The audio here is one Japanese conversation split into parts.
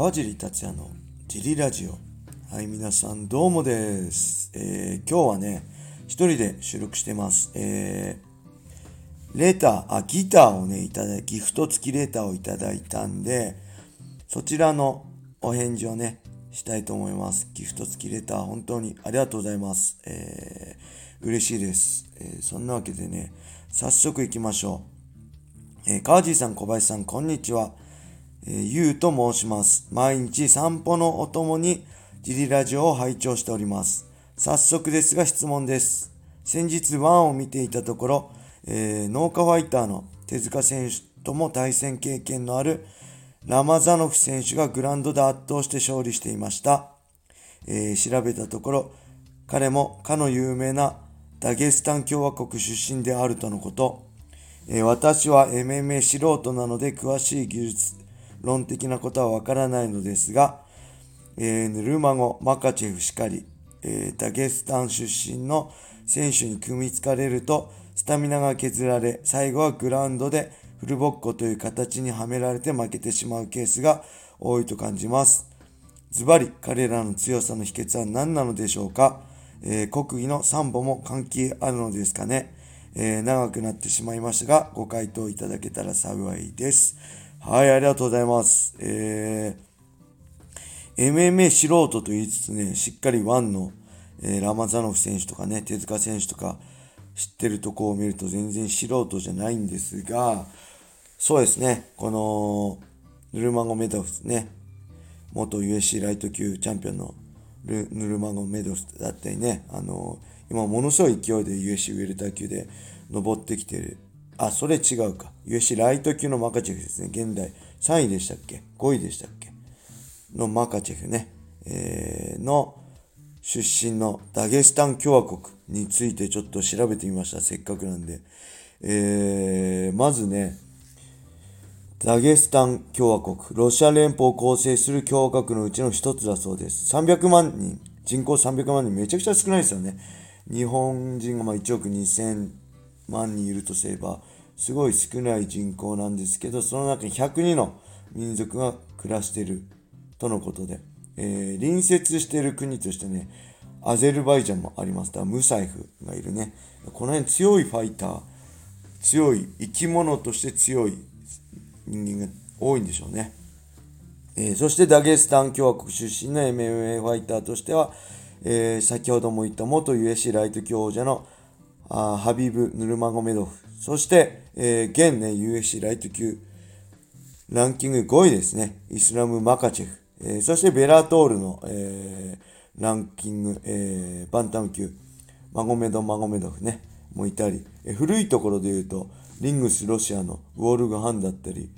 川尻達也のジリラジオ。はい、皆さんどうもです。えー、今日はね、一人で収録してます。えー、レーター、あ、ギターをね、いただい、ギフト付きレーターをいただいたんで、そちらのお返事をね、したいと思います。ギフト付きレター、本当にありがとうございます。えー、嬉しいです。えー、そんなわけでね、早速行きましょう。えー、川地さん、小林さん、こんにちは。えー、ゆうと申します。毎日散歩のお供にジリラジオを拝聴しております。早速ですが質問です。先日ワンを見ていたところ、えー、農家ファイターの手塚選手とも対戦経験のあるラマザノフ選手がグランドで圧倒して勝利していました。えー、調べたところ、彼もかの有名なダゲスタン共和国出身であるとのこと。えー、私は MMA 素人なので詳しい技術論的なことはわからないのですが、えー、ヌルマゴ、マカチェフしかり、えー、ダゲスタン出身の選手に組みつかれると、スタミナが削られ、最後はグラウンドでフルボッコという形にはめられて負けてしまうケースが多いと感じます。ズバリ、彼らの強さの秘訣は何なのでしょうか、えー、国技のサンボも関係あるのですかね、えー、長くなってしまいましたが、ご回答いただけたら幸いです。はい、ありがとうございます。えー、MMA 素人と言いつつね、しっかりワンの、えー、ラマザノフ選手とかね、手塚選手とか知ってるとこを見ると全然素人じゃないんですが、そうですね。この、ヌルマゴメドフね。元 USC ライト級チャンピオンのヌルマゴメドフだったりね。あの、今ものすごい勢いで USC ウェルター級で登ってきてる。あ、それ違うか。USC ライト級のマカチェフですね。現代3位でしたっけ ?5 位でしたっけ？のマカチェフね。えー、の出身のダゲスタン共和国についてちょっと調べてみました。せっかくなんで。えー、まずね、ダゲスタン共和国、ロシア連邦を構成する共和国のうちの一つだそうです。300万人、人口300万人、めちゃくちゃ少ないですよね。日本人がまあ1億2000万人いるとすれば、すごい少ない人口なんですけど、その中に102の民族が暮らしているとのことで、えー、隣接している国としてね、アゼルバイジャンもあります。だからムサイフがいるね。この辺強いファイター、強い生き物として強い人間が多いんでしょうね。えー、そしてダゲスタン共和国出身の MMA ファイターとしては、えー、先ほども言った元 USC ライト級王者のあハビブ・ヌルマゴメドフ、そして、えー、現ね、USC ライト級ランキング5位ですね、イスラム・マカチェフ、えー、そしてベラトールの、えー、ランキング、えー、バンタム級、マゴメド・マゴメドフね、もいたり、えー、古いところで言うと、リングス・ロシアのウォールガ・ハンだったり、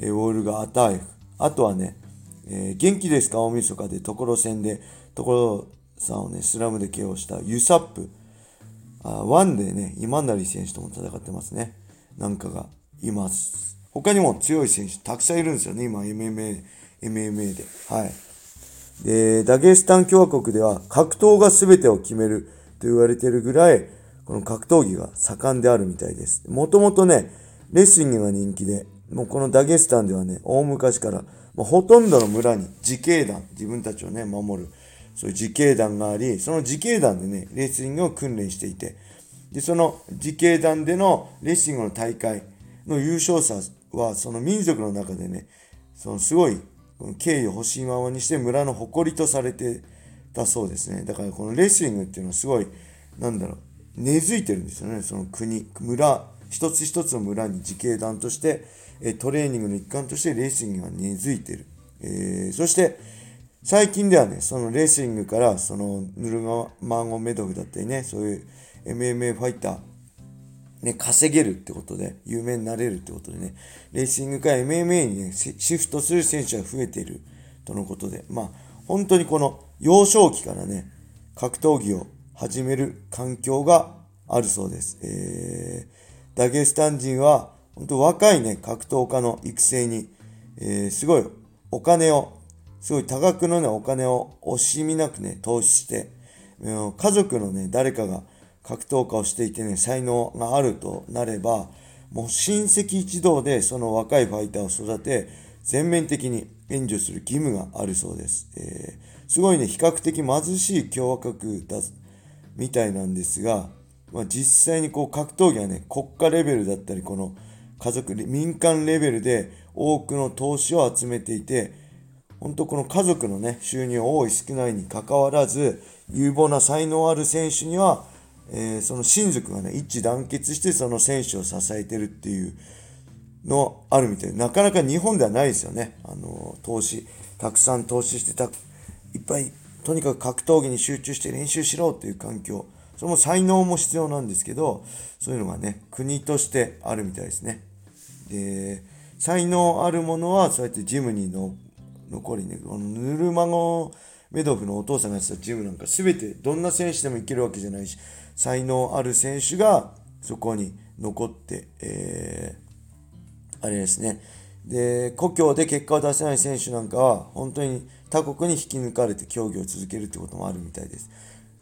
えウォールガ・アターエフ。あとはね、えー、元気ですか？大晦日で、所戦で、所さんをね、スラムで KO したユサップ。あワンでね、イマンダリ選手とも戦ってますね。なんかがいます。他にも強い選手たくさんいるんですよね、今 MMA、MMA で。はい。で、ダゲスタン共和国では格闘が全てを決めると言われているぐらい、この格闘技が盛んであるみたいです。もともとね、レスリングが人気で、もうこのダゲスタンではね、大昔から、もうほとんどの村に自警団、自分たちをね、守る、そういう自警団があり、その自警団でね、レスリングを訓練していて、で、その自警団でのレスリングの大会の優勝者は、その民族の中でね、そのすごい敬意を欲しいままにして村の誇りとされてたそうですね。だからこのレスリングっていうのはすごい、なんだろう、根付いてるんですよね。その国、村、一つ一つの村に自警団として、トレーニングの一環としてレーシングが根付いてる。えー、そして、最近ではね、そのレーシングから、そのヌルマンゴメドフだったりね、そういう MMA ファイター、ね、稼げるってことで、有名になれるってことでね、レーシングから MMA にね、シフトする選手が増えているとのことで、まあ、本当にこの幼少期からね、格闘技を始める環境があるそうです。えー、ダゲスタン人は、本当若いね、格闘家の育成に、えー、すごいお金を、すごい多額のね、お金を惜しみなくね、投資して、家族のね、誰かが格闘家をしていてね、才能があるとなれば、もう親戚一同でその若いファイターを育て、全面的に援助する義務があるそうです。えー、すごいね、比較的貧しい共和国だみたいなんですが、まあ、実際にこう格闘技はね、国家レベルだったり、この家族、民間レベルで多くの投資を集めていて、本当この家族のね、収入多い少ないにかかわらず、有望な才能ある選手には、えー、その親族がね、一致団結してその選手を支えてるっていうのあるみたいでなかなか日本ではないですよね。あの、投資、たくさん投資してた、いっぱい、とにかく格闘技に集中して練習しろっていう環境。それも才能も必要なんですけど、そういうのがね、国としてあるみたいですね。で、才能あるものは、そうやってジムにの残りね、このヌルマゴメドフのお父さんがやってたジムなんか全てどんな選手でもいけるわけじゃないし、才能ある選手がそこに残って、えー、あれですね。で、故郷で結果を出せない選手なんかは、本当に他国に引き抜かれて競技を続けるってこともあるみたいです。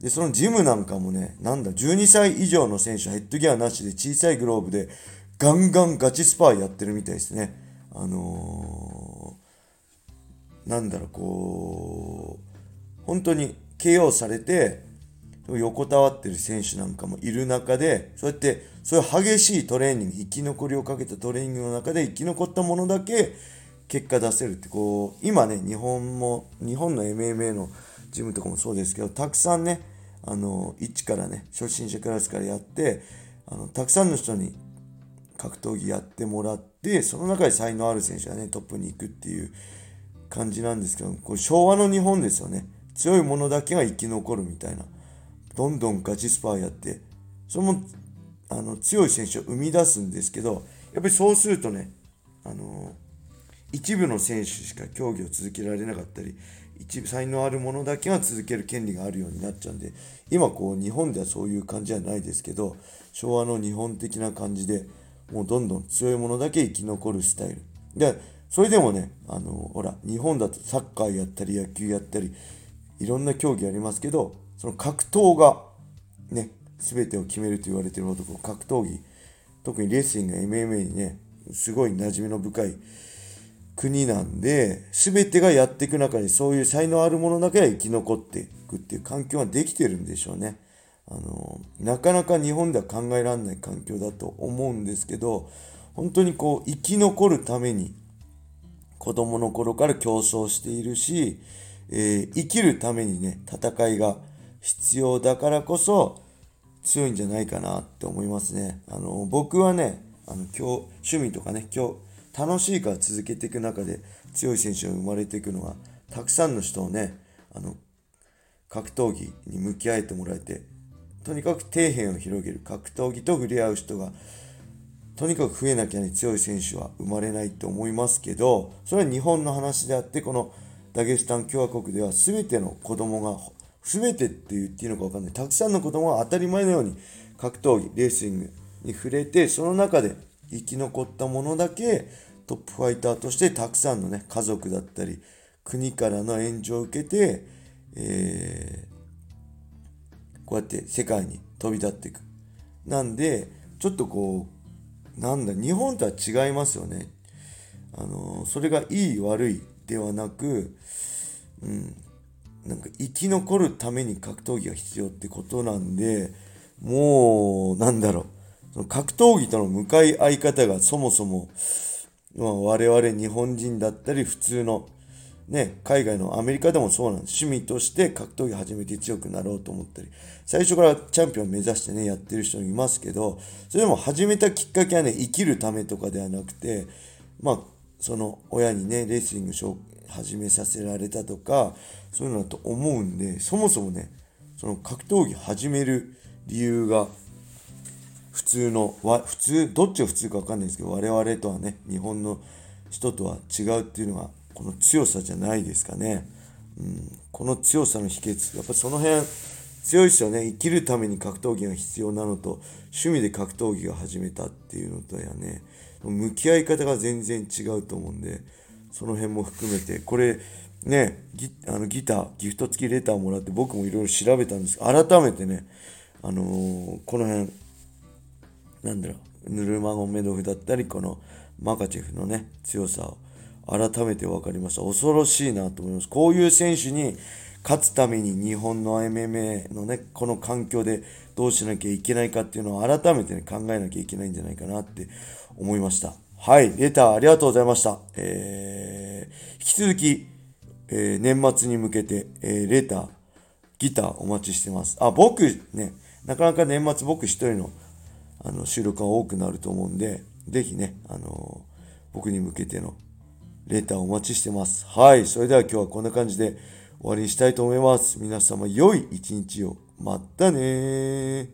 で、そのジムなんかもね、なんだ、12歳以上の選手はヘッドギアなしで小さいグローブでガンガンガチスパーやってるみたいですね。あのー、なんだろう、こう、本当に KO されて、横たわってる選手なんかもいる中で、そうやって、そういう激しいトレーニング、生き残りをかけたトレーニングの中で生き残ったものだけ結果出せるって、こう、今ね、日本も、日本の MMA のジムとかもそうですけど、たくさんね、あの、一からね、初心者クラスからやって、あの、たくさんの人に格闘技やってもらって、その中で才能ある選手がね、トップに行くっていう感じなんですけど、これ昭和の日本ですよね。強い者だけが生き残るみたいな。どんどんガチスパーやって、それも、あの、強い選手を生み出すんですけど、やっぱりそうするとね、あの、一部の選手しか競技を続けられなかったり、一部才能あるものだけが続ける権利があるようになっちゃうんで、今こう日本ではそういう感じじゃないですけど、昭和の日本的な感じで、もうどんどん強いものだけ生き残るスタイル。で、それでもね、あの、ほら、日本だとサッカーやったり野球やったり、いろんな競技ありますけど、その格闘がね、全てを決めると言われているほど、格闘技、特にレスリング、MMA にね、すごい馴染みの深い国なんで、全てがやっていく中にそういう才能あるものだけが生き残っていくっていう環境ができてるんでしょうね。あの、なかなか日本では考えられない環境だと思うんですけど、本当にこう、生き残るために、子供の頃から競争しているし、えー、生きるためにね、戦いが必要だからこそ強いんじゃないかなって思いますね。あの、僕はね、あの、今日、趣味とかね、今日、楽しいから続けていく中で強い選手が生まれていくのは、たくさんの人をね、あの、格闘技に向き合えてもらえて、とにかく底辺を広げる格闘技と触れ合う人がとにかく増えなきゃね強い選手は生まれないと思いますけどそれは日本の話であってこのダゲスタン共和国では全ての子供が全てって言っていいのか分かんない。たくさんの子供が当たり前のように格闘技レーシングに触れてその中で生き残ったものだけトップファイターとしてたくさんのね家族だったり国からの援助を受けて、えー、こうやって世界に飛び立っていく。なんでちょっとこうなんだ日本とは違いますよね。あのそれがいい悪いではなく、うん、なんか生き残るために格闘技が必要ってことなんで、もう、なんだろう、その格闘技との向かい合い方がそもそも、まあ、我々日本人だったり普通のね、海外のアメリカでもそうなんです。趣味として格闘技始めて強くなろうと思ったり、最初からチャンピオン目指してね、やってる人いますけど、それでも始めたきっかけはね、生きるためとかではなくて、まあ、その親にね、レスリング始めさせられたとか、そういうのだと思うんで、そもそもね、その格闘技始める理由が、普通の、普通、どっちが普通かわかんないですけど、我々とはね、日本の人とは違うっていうのが、この強さじゃないですかね。うん、この強さの秘訣、やっぱその辺、強いですよね。生きるために格闘技が必要なのと、趣味で格闘技が始めたっていうのとやね、向き合い方が全然違うと思うんで、その辺も含めて、これ、ね、ギあのギター、ギフト付きレターもらって僕もいろいろ調べたんですが、改めてね、あのー、この辺、なんだろう、ヌルマゴンメドフだったり、このマカチェフのね、強さを改めて分かりました。恐ろしいなと思います。こういう選手に勝つために日本の MMA のね、この環境でどうしなきゃいけないかっていうのを改めて、ね、考えなきゃいけないんじゃないかなって思いました。はい、レターありがとうございました。えー、引き続き、えー、年末に向けて、えー、レター、ギターお待ちしてます。あ、僕ね、なかなか年末僕一人のあの収録が多くなると思うんで、ぜひね、あの僕に向けてのレターお待ちしてます。はい。それでは今日はこんな感じで終わりにしたいと思います。皆様良い一日を。またね